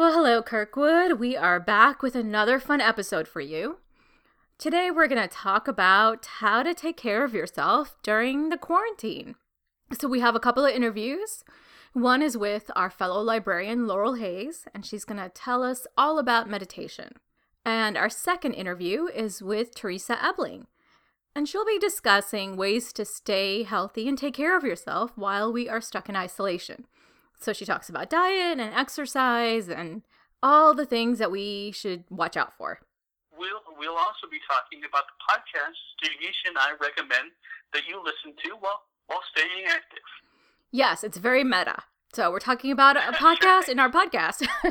Well, hello, Kirkwood. We are back with another fun episode for you. Today, we're going to talk about how to take care of yourself during the quarantine. So, we have a couple of interviews. One is with our fellow librarian, Laurel Hayes, and she's going to tell us all about meditation. And our second interview is with Theresa Ebling, and she'll be discussing ways to stay healthy and take care of yourself while we are stuck in isolation. So she talks about diet and exercise and all the things that we should watch out for. We'll, we'll also be talking about the podcast Stevie and I recommend that you listen to while, while staying active. Yes, it's very meta. So we're talking about a podcast in our podcast.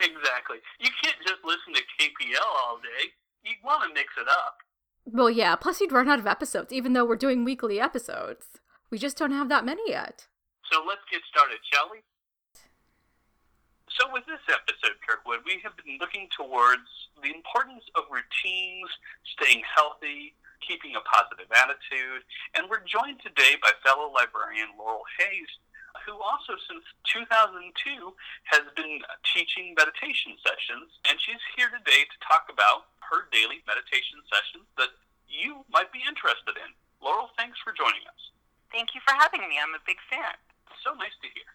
exactly. You can't just listen to KPL all day. You want to mix it up. Well, yeah, plus you'd run out of episodes, even though we're doing weekly episodes. We just don't have that many yet. So let's get started, shall we? So, with this episode, Kirkwood, we have been looking towards the importance of routines, staying healthy, keeping a positive attitude, and we're joined today by fellow librarian Laurel Hayes, who also, since 2002, has been teaching meditation sessions, and she's here today to talk about her daily meditation sessions that you might be interested in. Laurel, thanks for joining us. Thank you for having me. I'm a big fan so nice to hear.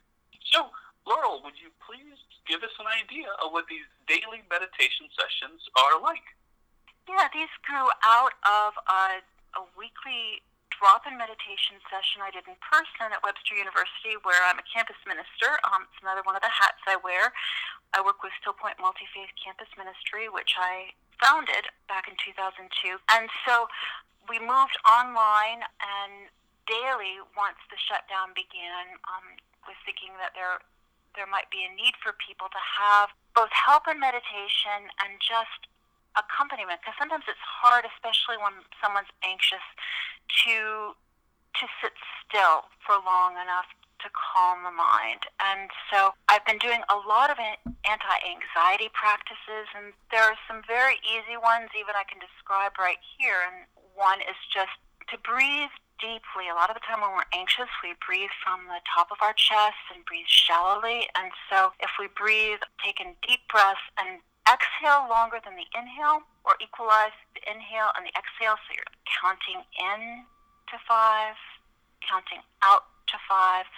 So, Laurel, would you please give us an idea of what these daily meditation sessions are like? Yeah, these grew out of a, a weekly drop in meditation session I did in person at Webster University, where I'm a campus minister. Um, it's another one of the hats I wear. I work with Still Point Multi Faith Campus Ministry, which I founded back in 2002. And so we moved online and daily once the shutdown began um, was thinking that there there might be a need for people to have both help in meditation and just accompaniment because sometimes it's hard especially when someone's anxious to to sit still for long enough to calm the mind. And so I've been doing a lot of anti anxiety practices, and there are some very easy ones, even I can describe right here. And one is just to breathe deeply. A lot of the time when we're anxious, we breathe from the top of our chest and breathe shallowly. And so if we breathe, take in deep breaths and exhale longer than the inhale or equalize the inhale and the exhale. So you're counting in to five, counting out to five,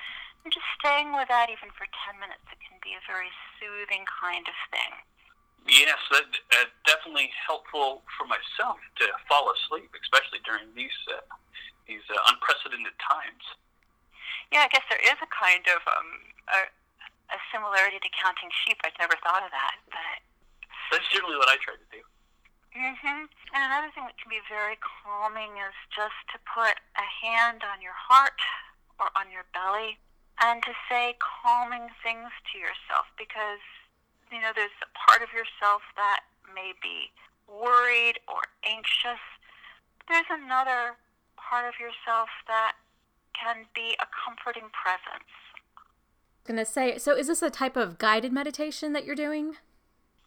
and just staying with that even for 10 minutes. It can be a very soothing kind of thing. Yes, that, uh, definitely helpful for myself to fall asleep, especially during these uh, these uh, unprecedented times. Yeah, I guess there is a kind of um, a, a similarity to counting sheep. I'd never thought of that, but that's generally what I try to do. Mhm. And another thing that can be very calming is just to put a hand on your heart or on your belly and to say calming things to yourself because you know there's a part of yourself that may be worried or anxious. There's another part of yourself that can be a comforting presence. I'm gonna say, so is this a type of guided meditation that you're doing?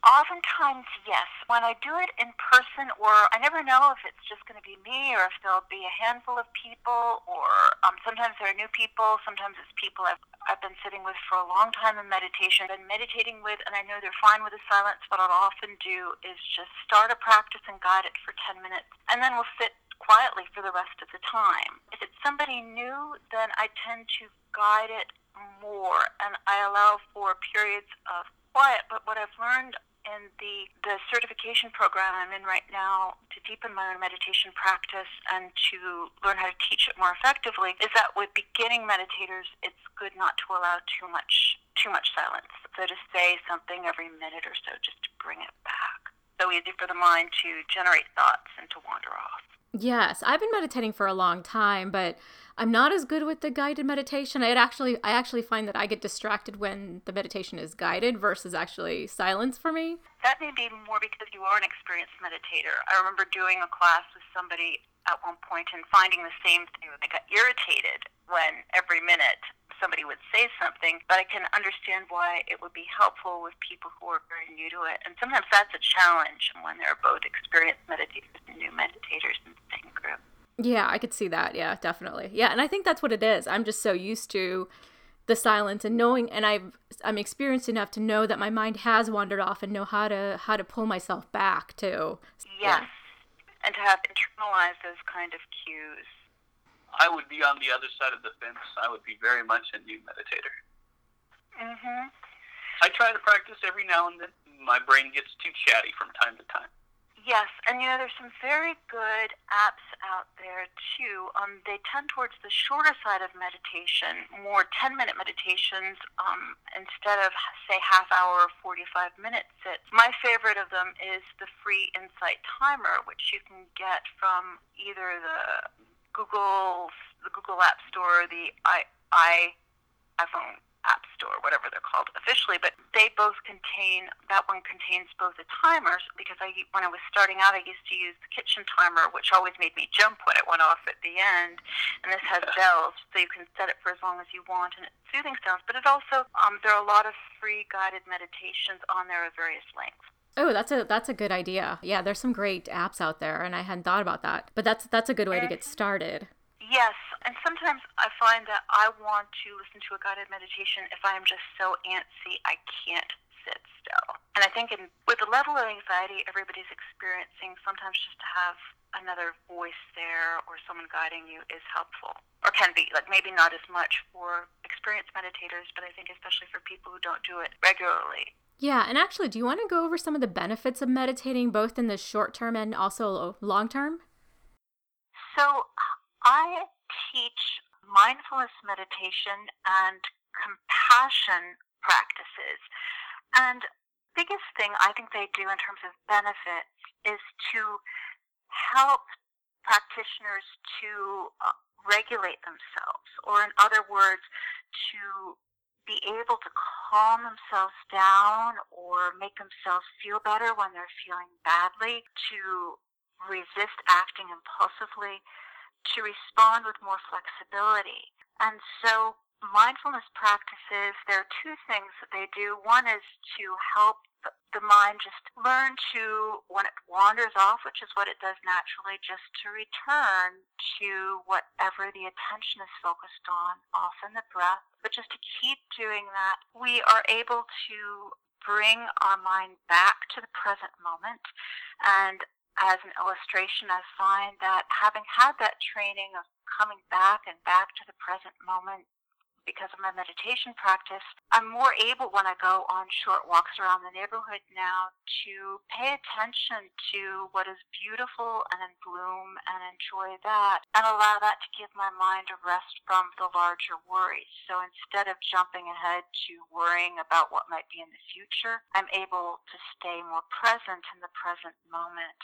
Oftentimes, yes. When I do it in person, or I never know if it's just going to be me, or if there'll be a handful of people, or um, sometimes there are new people. Sometimes it's people I've, I've been sitting with for a long time in meditation, been meditating with, and I know they're fine with the silence. What I'll often do is just start a practice and guide it for 10 minutes, and then we'll sit quietly for the rest of the time. If it's somebody new, then I tend to guide it more and I allow for periods of quiet. But what I've learned in the, the certification program I'm in right now to deepen my own meditation practice and to learn how to teach it more effectively is that with beginning meditators, it's good not to allow too much too much silence. So to say something every minute or so just to bring it back. So easy for the mind to generate thoughts and to wander off. Yes, I've been meditating for a long time, but I'm not as good with the guided meditation. I actually I actually find that I get distracted when the meditation is guided versus actually silence for me. That may be more because you are an experienced meditator. I remember doing a class with somebody at one point and finding the same thing. They got irritated when every minute somebody would say something, but I can understand why it would be helpful with people who are very new to it. And sometimes that's a challenge when there are both experienced meditators and new meditators in the same group. Yeah, I could see that. Yeah, definitely. Yeah, and I think that's what it is. I'm just so used to the silence and knowing and I've I'm experienced enough to know that my mind has wandered off and know how to how to pull myself back too. Yes. Yeah. And to have internalized those kind of cues. I would be on the other side of the fence. I would be very much a new meditator. Mhm. I try to practice every now and then. My brain gets too chatty from time to time. Yes, and you know there's some very good apps out there too. Um, they tend towards the shorter side of meditation, more 10-minute meditations um, instead of say half hour or 45 minute sits. My favorite of them is the free Insight Timer, which you can get from either the Google, the Google App Store, or the i i iPhone App Store, whatever they're called officially, but they both contain, that one contains both the timers, because I, when I was starting out, I used to use the kitchen timer, which always made me jump when it went off at the end, and this has bells, so you can set it for as long as you want, and it's soothing sounds, but it also, um, there are a lot of free guided meditations on there of various lengths. Oh, that's a that's a good idea. Yeah, there's some great apps out there, and I hadn't thought about that. But that's that's a good way to get started. Yes, and sometimes I find that I want to listen to a guided meditation if I'm just so antsy I can't sit still. And I think in, with the level of anxiety everybody's experiencing, sometimes just to have another voice there or someone guiding you is helpful. Or can be, like maybe not as much for experienced meditators, but I think especially for people who don't do it regularly. Yeah, and actually, do you want to go over some of the benefits of meditating both in the short term and also long term? So, I teach mindfulness meditation and compassion practices. And biggest thing I think they do in terms of benefit is to help practitioners to uh, regulate themselves, or in other words, to be able to calm themselves down or make themselves feel better when they're feeling badly, to resist acting impulsively, to respond with more flexibility. And so mindfulness practices, there are two things that they do. One is to help the mind just learn to, when it wanders off, which is what it does naturally, just to return to whatever the attention is focused on, often the breath, but just to keep doing that, we are able to bring our mind back to the present moment and as an illustration, I find that having had that training of coming back and back to the present moment because of my meditation practice, I'm more able when I go on short walks around the neighborhood now to pay attention to what is beautiful and in bloom and enjoy that and allow that to give my mind a rest from the larger worries. So instead of jumping ahead to worrying about what might be in the future, I'm able to stay more present in the present moment.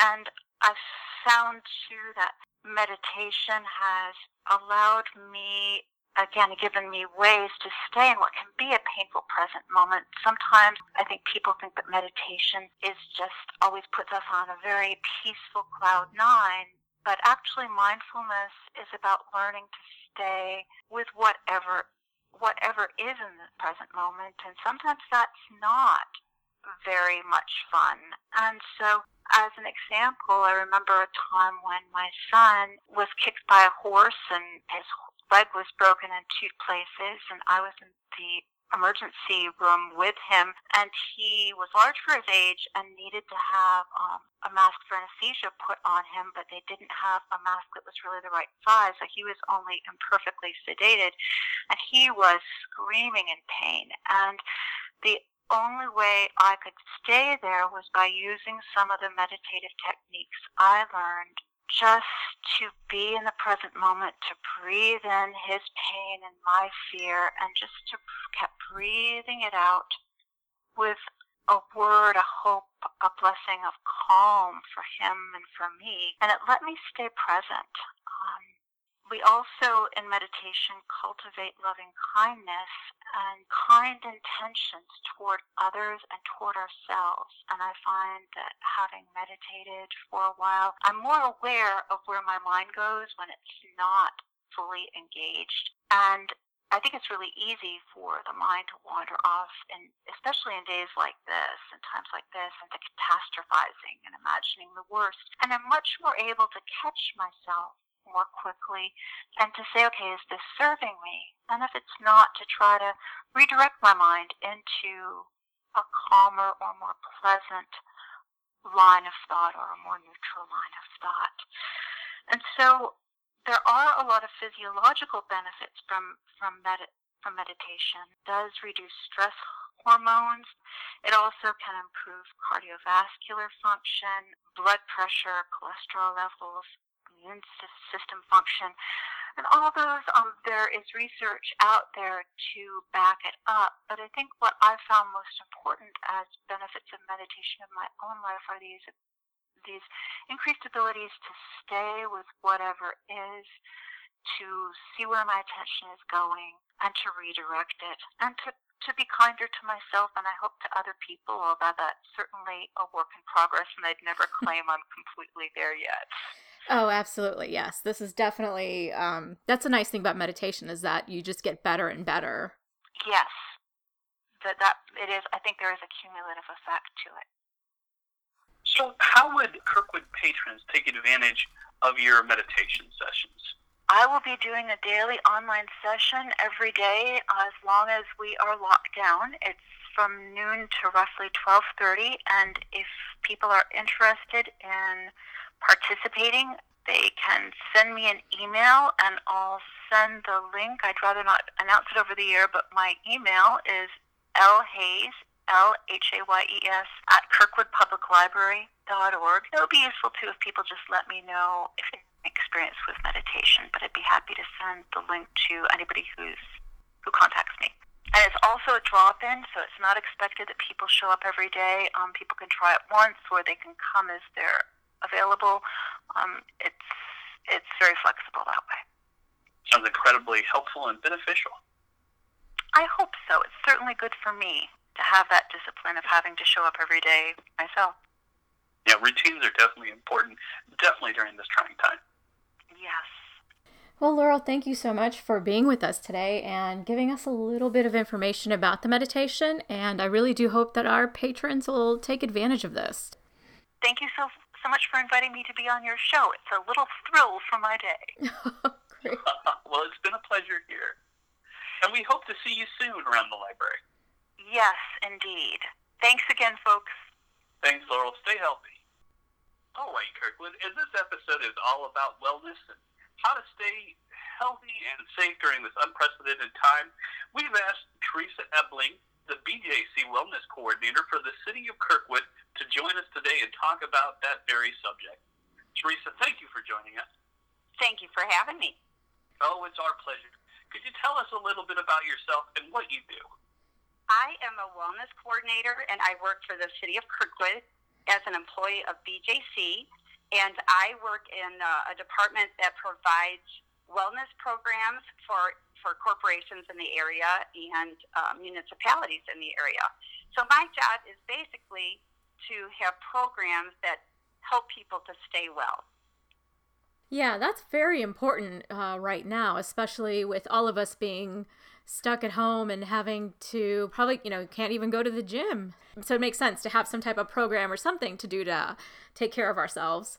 And I've found too that meditation has allowed me, again, given me ways to stay in what can be a painful present moment. Sometimes I think people think that meditation is just always puts us on a very peaceful cloud nine, but actually mindfulness is about learning to stay with whatever whatever is in the present moment and sometimes that's not very much fun. And so as an example, I remember a time when my son was kicked by a horse and his leg was broken in two places, and I was in the emergency room with him, and he was large for his age and needed to have um, a mask for anesthesia put on him, but they didn't have a mask that was really the right size, so he was only imperfectly sedated, and he was screaming in pain. And the only way I could stay there was by using some of the meditative techniques I learned just to be in the present moment, to breathe in his pain and my fear, and just to keep breathing it out with a word, a hope, a blessing of calm for him and for me. And it let me stay present. Um, we also, in meditation, cultivate loving kindness and kind intentions toward others and toward ourselves. And I find that having meditated for a while, I'm more aware of where my mind goes when it's not fully engaged. And I think it's really easy for the mind to wander off, and especially in days like this and times like this, into catastrophizing and imagining the worst. And I'm much more able to catch myself more quickly and to say, okay, is this serving me? And if it's not, to try to redirect my mind into a calmer or more pleasant line of thought or a more neutral line of thought. And so there are a lot of physiological benefits from, from, med- from meditation. It does reduce stress hormones. It also can improve cardiovascular function, blood pressure, cholesterol levels, immune system function. And all those, um, there is research out there to back it up. But I think what I found most important as benefits of meditation in my own life are these these increased abilities to stay with whatever is, to see where my attention is going, and to redirect it, and to to be kinder to myself and I hope to other people, although that's certainly a work in progress and I'd never claim I'm completely there yet. Oh, absolutely. Yes. This is definitely um that's a nice thing about meditation is that you just get better and better. Yes. That that it is I think there is a cumulative effect to it. So how would Kirkwood patrons take advantage of your meditation sessions? I will be doing a daily online session every day as long as we are locked down. It's from noon to roughly 12:30 and if people are interested in participating, they can send me an email and I'll send the link. I'd rather not announce it over the air, but my email is lhayes, L-H-A-Y-E-S, at kirkwoodpubliclibrary.org. It would be useful, too, if people just let me know if they have experience with meditation, but I'd be happy to send the link to anybody who's who contacts me. And it's also a drop-in, so it's not expected that people show up every day. Um, people can try it once, or they can come as they're available. Um, it's it's very flexible that way. Sounds incredibly helpful and beneficial. I hope so. It's certainly good for me to have that discipline of having to show up every day myself. Yeah, routines are definitely important, definitely during this trying time. Yes. Well, Laurel, thank you so much for being with us today and giving us a little bit of information about the meditation. And I really do hope that our patrons will take advantage of this. Thank you so so much for inviting me to be on your show. It's a little thrill for my day. Great. well, it's been a pleasure here. And we hope to see you soon around the library. Yes, indeed. Thanks again, folks. Thanks, Laurel. Stay healthy. All right, Kirkwood, and this episode is all about wellness and how to stay healthy and safe during this unprecedented time. We've asked Theresa Ebling, the BJC Wellness Coordinator for the City of Kirkwood, to join us today and talk about that very subject. Theresa, thank you for joining us. Thank you for having me. Oh, it's our pleasure. Could you tell us a little bit about yourself and what you do? I am a wellness coordinator and I work for the City of Kirkwood as an employee of BJC. And I work in uh, a department that provides wellness programs for, for corporations in the area and uh, municipalities in the area. So my job is basically to have programs that help people to stay well. Yeah, that's very important uh, right now, especially with all of us being stuck at home and having to probably, you know, can't even go to the gym. So it makes sense to have some type of program or something to do to take care of ourselves.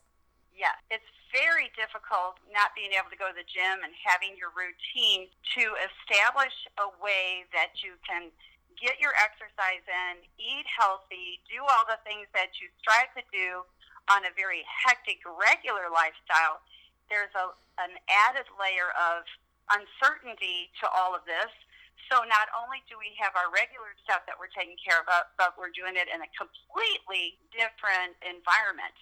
Yeah, it's very difficult not being able to go to the gym and having your routine to establish a way that you can get your exercise in, eat healthy, do all the things that you strive to do on a very hectic, regular lifestyle, there's a, an added layer of uncertainty to all of this. So not only do we have our regular stuff that we're taking care of, but we're doing it in a completely different environment.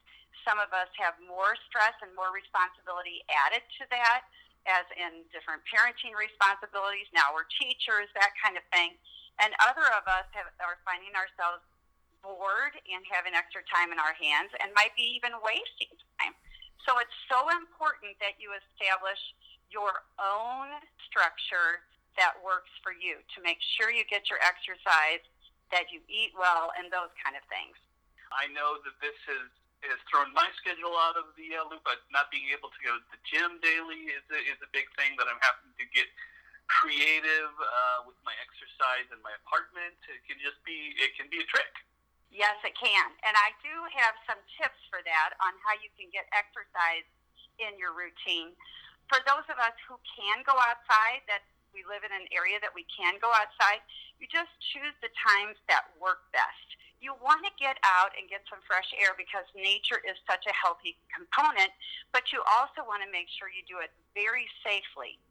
Some of us have more stress and more responsibility added to that, as in different parenting responsibilities. Now we're teachers, that kind of thing. And other of us have, are finding ourselves bored and having extra time in our hands and might be even wasting time. So it's so important that you establish your own structure that works for you to make sure you get your exercise, that you eat well, and those kind of things. I know that this has has thrown my schedule out of the uh, loop. But not being able to go to the gym daily is a, is a big thing that I'm having to get creative uh, with my exercise in my apartment. It can just be it can be a trick. Yes, it can. And I do have some tips for that on how you can get exercise in your routine. For those of us who can go outside, that we live in an area that we can go outside, you just choose the times that work best. You want to get out and get some fresh air because nature is such a healthy component, but you also want to make sure you do it very safely.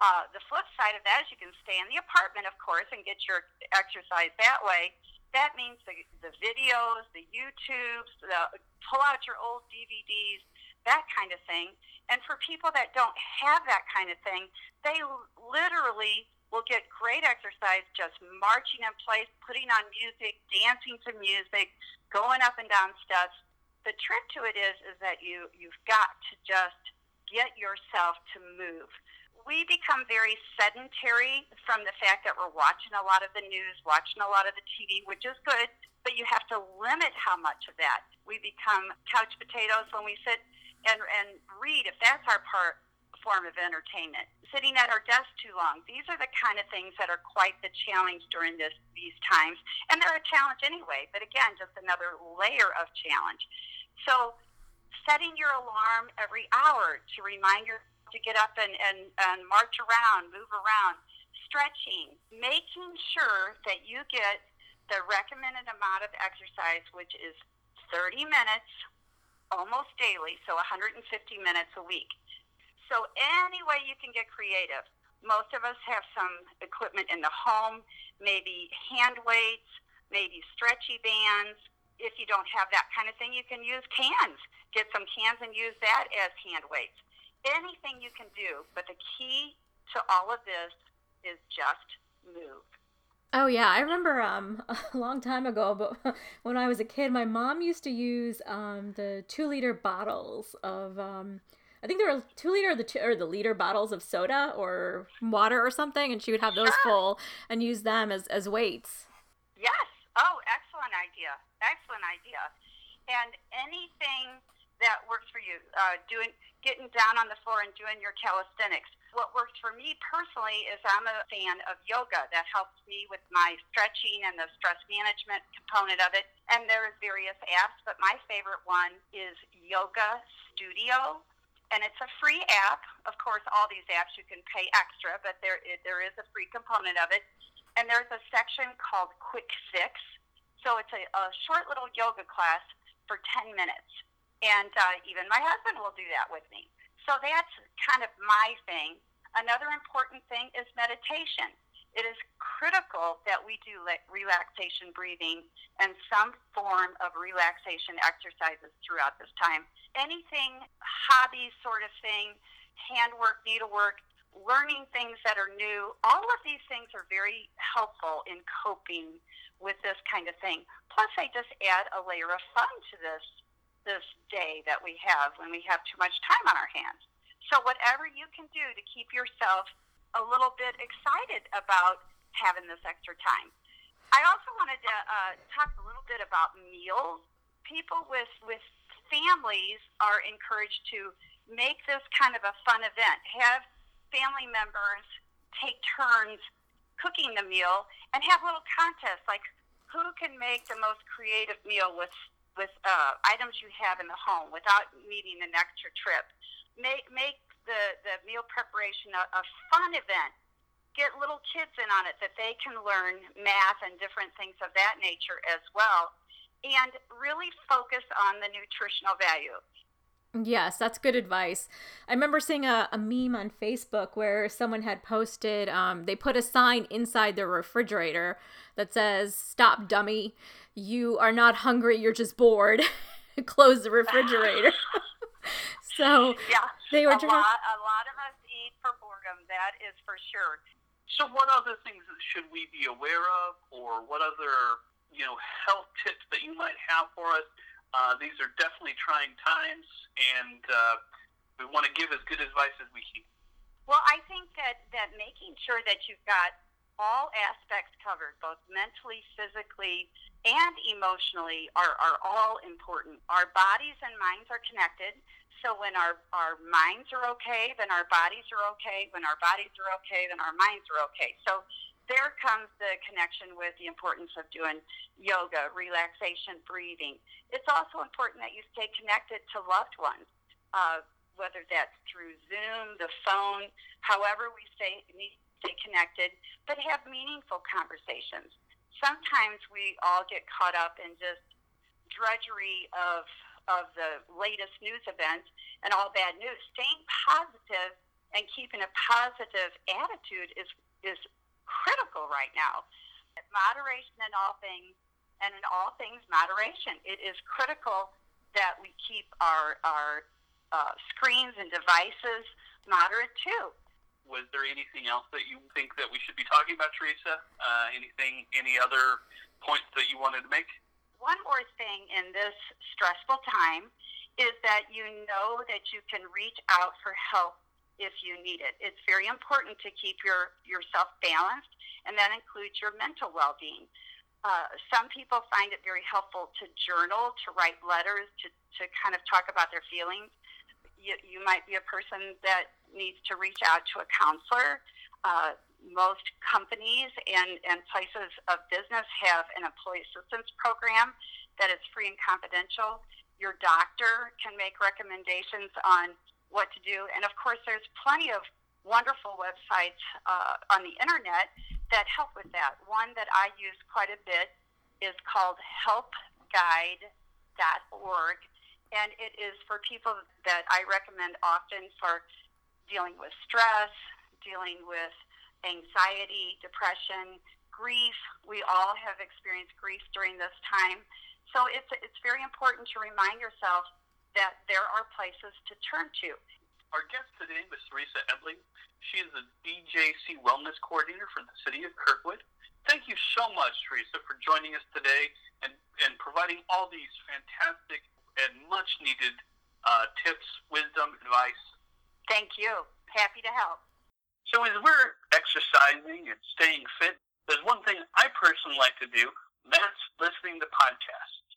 Uh, the flip side of that is you can stay in the apartment, of course, and get your exercise that way. That means the, the videos, the YouTubes, the, pull out your old DVDs, that kind of thing. And for people that don't have that kind of thing, they literally will get great exercise just marching in place, putting on music, dancing to music, going up and down steps. The trick to it is is that you you've got to just get yourself to move. We become very sedentary from the fact that we're watching a lot of the news, watching a lot of the TV, which is good, but you have to limit how much of that. We become couch potatoes when we sit and, and read, if that's our part form of entertainment. Sitting at our desk too long. These are the kind of things that are quite the challenge during this these times. And they're a challenge anyway, but again, just another layer of challenge. So setting your alarm every hour to remind you to get up and, and, and march around, move around, stretching, making sure that you get the recommended amount of exercise, which is 30 minutes almost daily, so 150 minutes a week. So any way you can get creative. Most of us have some equipment in the home, maybe hand weights, maybe stretchy bands. If you don't have that kind of thing, you can use cans. Get some cans and use that as hand weights. Anything you can do, but the key to all of this is just move. Oh yeah, I remember um a long time ago, but when I was a kid, my mom used to use um the two liter bottles of um I think there were two liter or the two, or the liter bottles of soda or water or something, and she would have those sure. full and use them as as weights. Yes. Oh, excellent idea. Excellent idea. And anything that works for you, uh, doing getting down on the floor and doing your calisthenics what works for me personally is I'm a fan of yoga. That helps me with my stretching and the stress management component of it. And there's various apps, but my favorite one is Yoga Studio. And it's a free app. Of course, all these apps you can pay extra, but there there is a free component of it. And there's a section called Quick Fix. So it's a, a short little yoga class for 10 minutes. And uh, even my husband will do that with me. So that's kind of my thing. Another important thing is meditation. It is critical that we do relaxation breathing and some form of relaxation exercises throughout this time. Anything hobby sort of thing, handwork, needlework, learning things that are new, all of these things are very helpful in coping with this kind of thing. Plus, I just add a layer of fun to this this day that we have when we have too much time on our hands. So, whatever you can do to keep yourself a little bit excited about having this extra time. I also wanted to uh, talk a little bit about meals. People with, with families are encouraged to make this kind of a fun event. Have family members take turns cooking the meal and have little contests like who can make the most creative meal with with uh, items you have in the home without needing an extra trip. Make make the the meal preparation a, a fun event. Get little kids in on it that they can learn math and different things of that nature as well, and really focus on the nutritional value. Yes, that's good advice. I remember seeing a, a meme on Facebook where someone had posted, um, they put a sign inside their refrigerator that says, Stop, dummy. You are not hungry, you're just bored. Close the refrigerator. so yeah, they were a, lot, a lot of us eat for boredom, that is for sure. So, what other things should we be aware of, or what other you know health tips that you might have for us? Uh, these are definitely trying times, and uh, we want to give as good advice as we can. Well, I think that, that making sure that you've got all aspects covered, both mentally, physically, and emotionally, are, are all important. Our bodies and minds are connected. So when our, our minds are okay, then our bodies are okay. When our bodies are okay, then our minds are okay. So there comes the connection with the importance of doing yoga, relaxation, breathing. It's also important that you stay connected to loved ones. Uh, whether that's through Zoom, the phone, however we stay, need to stay connected, but have meaningful conversations. Sometimes we all get caught up in just drudgery of of the latest news events and all bad news. Staying positive and keeping a positive attitude is is critical right now. Moderation in all things, and in all things, moderation. It is critical that we keep our our uh, screens and devices moderate too. Was there anything else that you think that we should be talking about, Theresa? Uh, anything, any other points that you wanted to make? One more thing in this stressful time is that you know that you can reach out for help if you need it. It's very important to keep your yourself balanced, and that includes your mental well-being. Uh, some people find it very helpful to journal, to write letters, to, to kind of talk about their feelings you, you might be a person that needs to reach out to a counselor. Uh, most companies and, and places of business have an employee assistance program that is free and confidential. Your doctor can make recommendations on what to do. And of course, there's plenty of wonderful websites uh, on the internet that help with that. One that I use quite a bit is called helpguide.org and it is for people that I recommend often for dealing with stress, dealing with anxiety, depression, grief. We all have experienced grief during this time. So it's, it's very important to remind yourself that there are places to turn to. Our guest today was Theresa Ebling. She is the BJC Wellness Coordinator for the City of Kirkwood. Thank you so much, Theresa, for joining us today and, and providing all these fantastic and much needed uh, tips, wisdom, advice. Thank you. Happy to help. So, as we're exercising and staying fit, there's one thing I personally like to do that's listening to podcasts.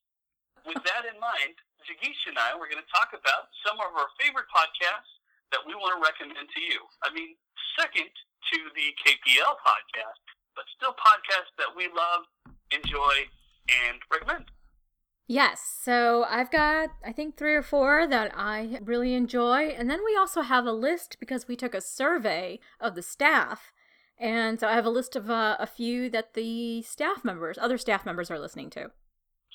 With that in mind, Jigisha and I, we're going to talk about some of our favorite podcasts that we want to recommend to you. I mean, second to the KPL podcast, but still podcasts that we love, enjoy, and recommend. Yes, so I've got, I think, three or four that I really enjoy. And then we also have a list because we took a survey of the staff. And so I have a list of uh, a few that the staff members, other staff members, are listening to.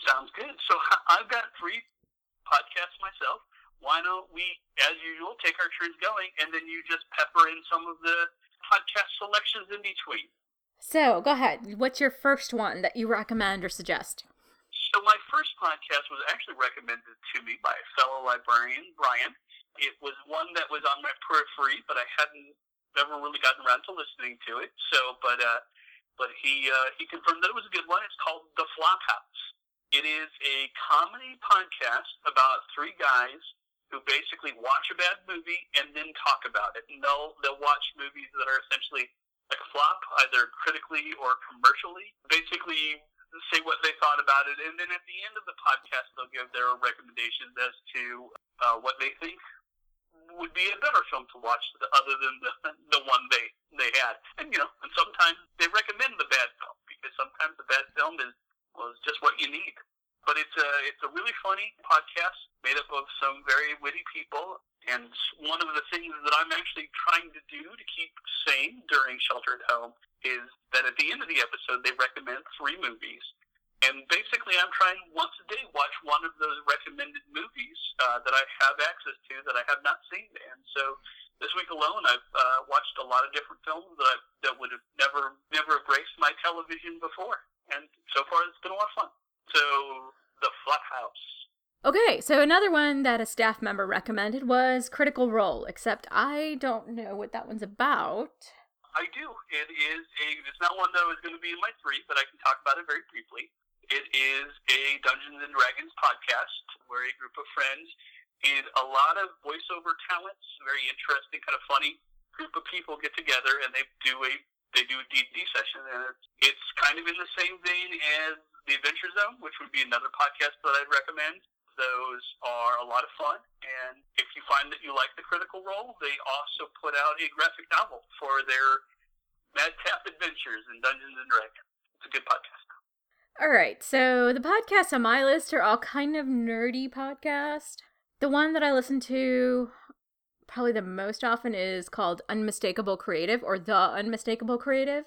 Sounds good. So I've got three podcasts myself. Why don't we, as usual, take our turns going and then you just pepper in some of the podcast selections in between? So go ahead. What's your first one that you recommend or suggest? So my first podcast was actually recommended to me by a fellow librarian, Brian. It was one that was on my periphery, but I hadn't never really gotten around to listening to it. So, but uh, but he uh, he confirmed that it was a good one. It's called The Flophouse. It is a comedy podcast about three guys who basically watch a bad movie and then talk about it. And they'll they'll watch movies that are essentially a flop, either critically or commercially. Basically, say what they thought about it, and then at the end of the podcast, they'll give their recommendations as to uh, what they think would be a better film to watch other than the the one they they had. And you know, and sometimes they recommend the bad film because sometimes the bad film is well, just what you need. But it's a it's a really funny podcast made up of some very witty people. And one of the things that I'm actually trying to do to keep sane during shelter at home is that at the end of the episode they recommend three movies. And basically, I'm trying once a day watch one of those recommended movies uh, that I have access to that I have not seen. And so this week alone, I've uh, watched a lot of different films that I, that would have never never graced my television before. And so far, it's been a lot of fun. So the Flophouse Okay, so another one that a staff member recommended was Critical Role, except I don't know what that one's about. I do. It is a. It's not one that was going to be in my three, but I can talk about it very briefly. It is a Dungeons and Dragons podcast where a group of friends and a lot of voiceover talents, very interesting, kind of funny group of people get together and they do a they do a D&D session, and it's, it's kind of in the same vein as the Adventure Zone, which would be another podcast that I'd recommend those are a lot of fun. And if you find that you like the Critical Role, they also put out a graphic novel for their Madcap Adventures in Dungeons and Dragons. It's a good podcast. All right, so the podcasts on my list are all kind of nerdy podcasts. The one that I listen to probably the most often is called Unmistakable Creative or The Unmistakable Creative.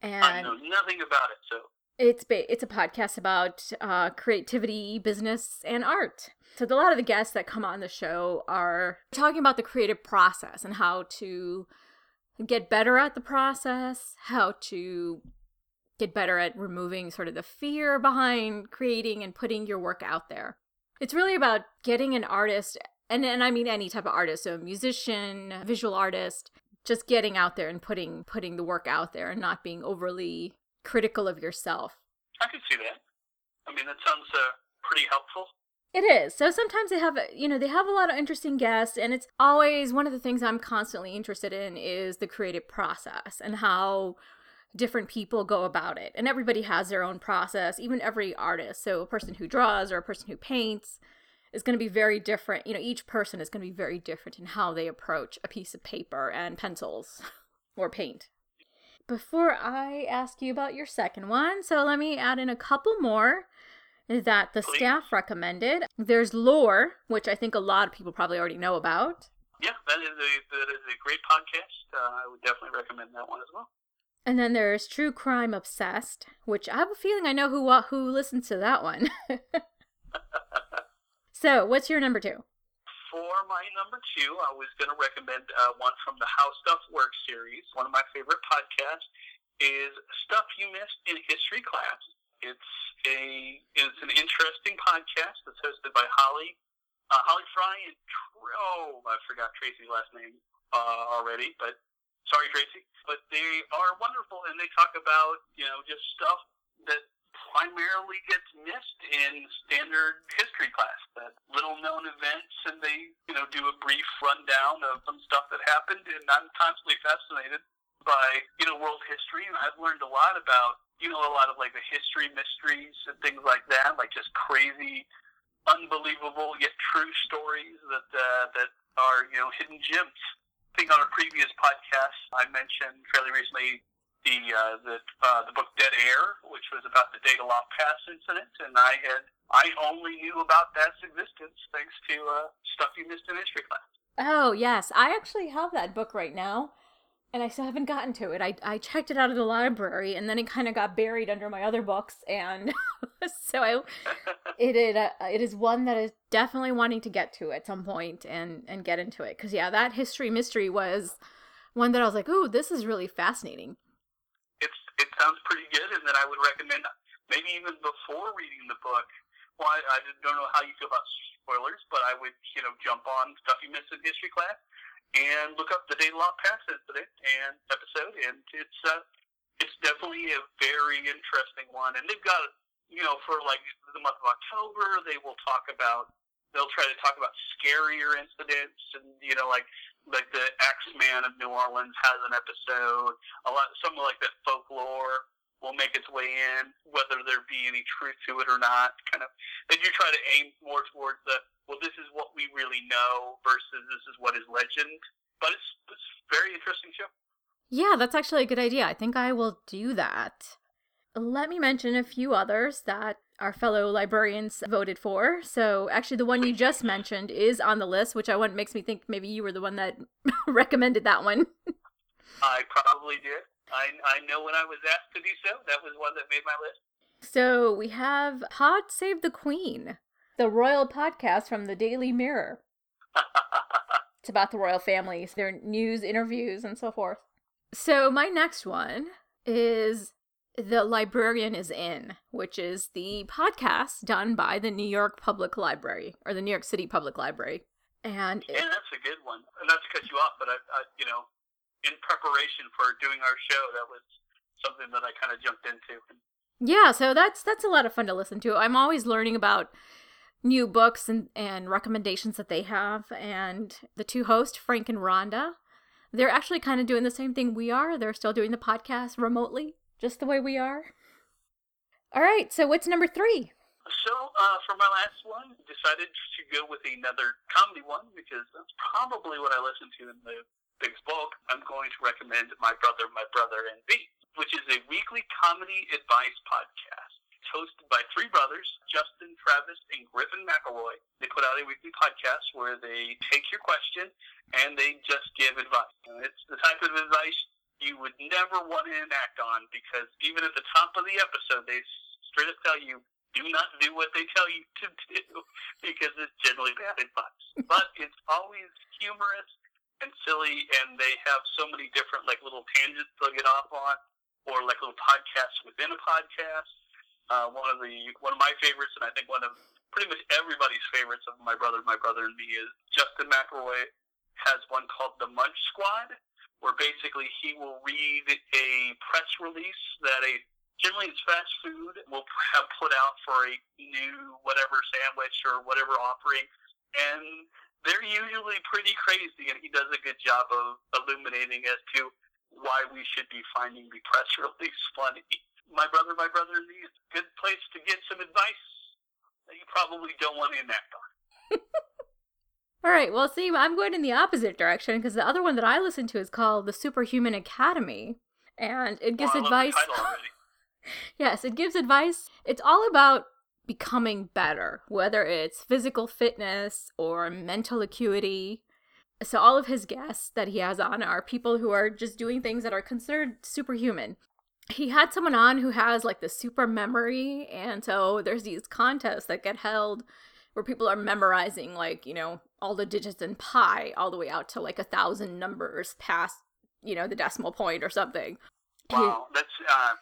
And I know nothing about it, so it's ba- it's a podcast about uh, creativity, business, and art. So a lot of the guests that come on the show are talking about the creative process and how to get better at the process, how to get better at removing sort of the fear behind creating and putting your work out there. It's really about getting an artist, and, and I mean any type of artist, so a musician, visual artist, just getting out there and putting putting the work out there and not being overly critical of yourself. I can see that. I mean, that sounds uh, pretty helpful. It is. So sometimes they have, you know, they have a lot of interesting guests, and it's always one of the things I'm constantly interested in is the creative process and how different people go about it. And everybody has their own process, even every artist. So a person who draws or a person who paints is going to be very different. You know, each person is going to be very different in how they approach a piece of paper and pencils or paint. Before I ask you about your second one, so let me add in a couple more that the Please. staff recommended. There's Lore, which I think a lot of people probably already know about. Yeah, that is a that is a great podcast. Uh, I would definitely recommend that one as well. And then there's True Crime Obsessed, which I have a feeling I know who who listens to that one. so, what's your number two? For my number two, I was going to recommend uh, one from the How Stuff Works series. One of my favorite podcasts is Stuff You Missed in History Class. It's a it's an interesting podcast that's hosted by Holly uh, Holly Fry and oh I forgot Tracy's last name uh, already, but sorry Tracy. But they are wonderful and they talk about you know just stuff that primarily gets missed in standard history class. That little known events, and they you know do a brief rundown of some stuff that happened. And I'm constantly fascinated by you know world history, and I've learned a lot about you know a lot of like the history mysteries and things like that, like just crazy, unbelievable yet true stories that uh, that are you know hidden gems. I think on a previous podcast I mentioned fairly recently the uh, the uh, the book Dead Air, which was about the Dyatlov Pass incident, and I had I only knew about that existence thanks to uh, stuff you missed in history class. Oh, yes. I actually have that book right now, and I still haven't gotten to it. I, I checked it out at the library, and then it kind of got buried under my other books, and so I, it, it, uh, it is one that is definitely wanting to get to at some point and, and get into it. Because, yeah, that history mystery was one that I was like, ooh, this is really fascinating. It sounds pretty good, and then I would recommend maybe even before reading the book. Well, I, I don't know how you feel about spoilers, but I would you know jump on stuff you missed in history class and look up the Dyatlov Pass incident and episode, and it's uh, it's definitely a very interesting one. And they've got you know for like the month of October, they will talk about they'll try to talk about scarier incidents, and you know like like the Axeman of New Orleans has an episode. A lot some like that folklore will make its way in, whether there be any truth to it or not. Kind of, they do try to aim more towards the well, this is what we really know versus this is what is legend. But it's it's very interesting show. Yeah, that's actually a good idea. I think I will do that. Let me mention a few others that our fellow librarians voted for. So, actually, the one you just mentioned is on the list, which I want makes me think maybe you were the one that recommended that one. I probably did. I, I know when I was asked to do so, that was one that made my list. So we have Pod Save the Queen, the royal podcast from the Daily Mirror. It's about the royal families, their news, interviews, and so forth. So my next one is The Librarian is In, which is the podcast done by the New York Public Library or the New York City Public Library. And it- Yeah, that's a good one. And not to cut you off, but I, I you know, in preparation for doing our show, that was something that I kind of jumped into. Yeah, so that's that's a lot of fun to listen to. I'm always learning about new books and, and recommendations that they have. And the two hosts, Frank and Rhonda, they're actually kind of doing the same thing we are. They're still doing the podcast remotely, just the way we are. All right, so what's number three? So, uh, for my last one, decided to go with another comedy one because that's probably what I listen to in the biggest bulk. I'm going to recommend My Brother, My Brother, and Me, which is a weekly comedy advice podcast. It's hosted by three brothers, Justin, Travis, and Griffin McElroy. They put out a weekly podcast where they take your question and they just give advice. And it's the type of advice you would never want to enact on because even at the top of the episode, they straight up tell you, do not do what they tell you to do because it's generally bad advice. But it's always humorous and silly, and they have so many different like little tangents they'll get off on, or like little podcasts within a podcast. Uh, one of the one of my favorites, and I think one of pretty much everybody's favorites of my brother, my brother and me is Justin McElroy has one called the Munch Squad, where basically he will read a press release that a generally it's fast food will have put out for a new whatever sandwich or whatever offering, and they're usually pretty crazy, and he does a good job of illuminating as to why we should be finding the press release funny. My brother, my brother, it's a good place to get some advice that you probably don't want to enact on. All right, well, see, I'm going in the opposite direction because the other one that I listen to is called The Superhuman Academy, and it gives well, advice. yes, it gives advice. It's all about becoming better, whether it's physical fitness or mental acuity. So, all of his guests that he has on are people who are just doing things that are considered superhuman. He had someone on who has like the super memory, and so there's these contests that get held where people are memorizing, like, you know, all the digits in pi all the way out to like a thousand numbers past, you know, the decimal point or something. Wow, that's, uh,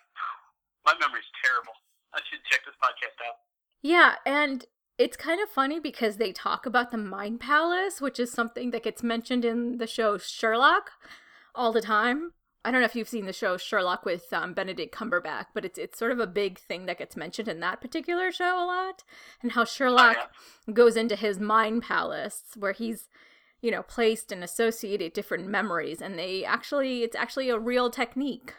my memory's terrible. I should check this podcast out. Yeah, and it's kind of funny because they talk about the Mind Palace, which is something that gets mentioned in the show Sherlock all the time. I don't know if you've seen the show Sherlock with um, Benedict Cumberbatch, but it's it's sort of a big thing that gets mentioned in that particular show a lot, and how Sherlock oh, yeah. goes into his mind palace where he's, you know, placed and associated different memories, and they actually it's actually a real technique.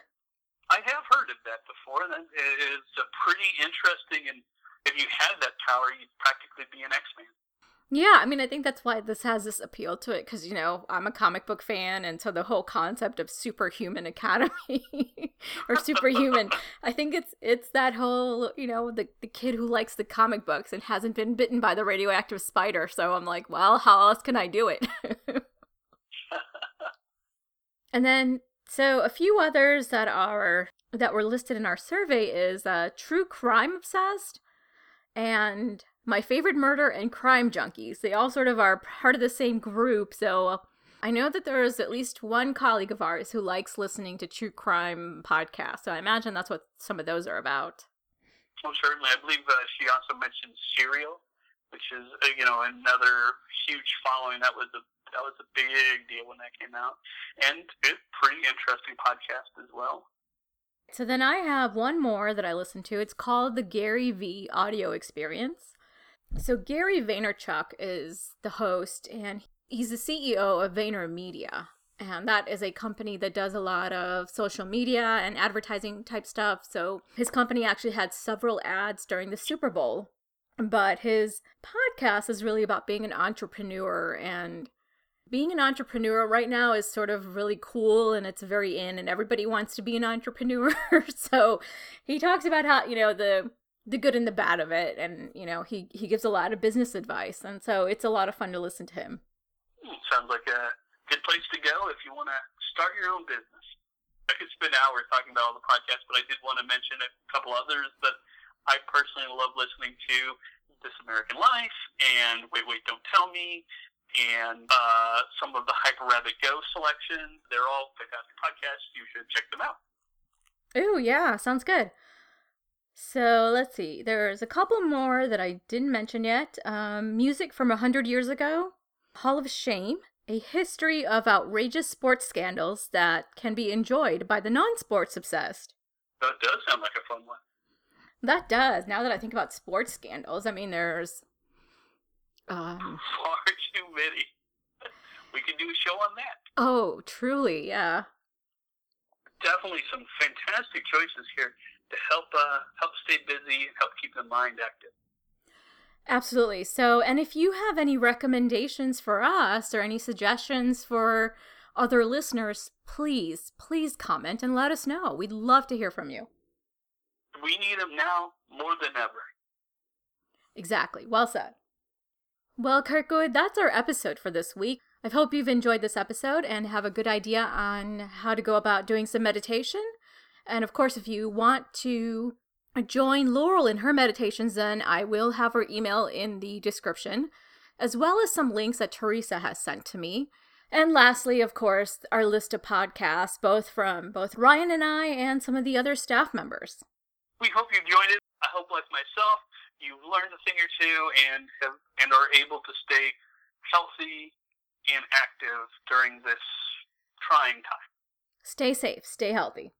I have heard of that before, and it's a pretty interesting and if you had that power, you'd practically be an X Man. Yeah, I mean, I think that's why this has this appeal to it because you know I'm a comic book fan, and so the whole concept of superhuman academy or superhuman, I think it's it's that whole you know the the kid who likes the comic books and hasn't been bitten by the radioactive spider. So I'm like, well, how else can I do it? and then so a few others that are that were listed in our survey is uh, true crime obsessed and my favorite murder and crime junkies. They all sort of are part of the same group, so I know that there is at least one colleague of ours who likes listening to true crime podcasts. So I imagine that's what some of those are about. Well, certainly. I believe uh, she also mentioned Serial, which is uh, you know another huge following. That was a that was a big deal when that came out, and it's pretty interesting podcast as well. So then I have one more that I listen to. It's called the Gary V Audio Experience. So Gary Vaynerchuk is the host, and he's the CEO of VaynerMedia. And that is a company that does a lot of social media and advertising type stuff. So his company actually had several ads during the Super Bowl. But his podcast is really about being an entrepreneur and being an entrepreneur right now is sort of really cool and it's very in and everybody wants to be an entrepreneur so he talks about how you know the the good and the bad of it and you know he he gives a lot of business advice and so it's a lot of fun to listen to him hmm, sounds like a good place to go if you want to start your own business i could spend hours talking about all the podcasts but i did want to mention a couple others that i personally love listening to this american life and wait wait don't tell me and uh, some of the Hyper Rabbit Go selection. They're all fantastic podcasts. You should check them out. Ooh, yeah, sounds good. So let's see. There's a couple more that I didn't mention yet. Um, music from a hundred years ago, Hall of Shame, a history of outrageous sports scandals that can be enjoyed by the non-sports obsessed. That does sound like a fun one. That does. Now that I think about sports scandals, I mean, there's um, far too many. We can do a show on that. Oh, truly, yeah. Definitely some fantastic choices here to help uh, help stay busy, and help keep the mind active. Absolutely. So, and if you have any recommendations for us or any suggestions for other listeners, please, please comment and let us know. We'd love to hear from you. We need them now more than ever. Exactly. Well said. Well, Kirkwood, that's our episode for this week. I hope you've enjoyed this episode and have a good idea on how to go about doing some meditation. And of course, if you want to join Laurel in her meditations, then I will have her email in the description, as well as some links that Theresa has sent to me. And lastly, of course, our list of podcasts, both from both Ryan and I and some of the other staff members. We hope you've joined it. I hope, like myself, you've learned a thing or two and have, and are able to stay healthy and active during this trying time. Stay safe, stay healthy.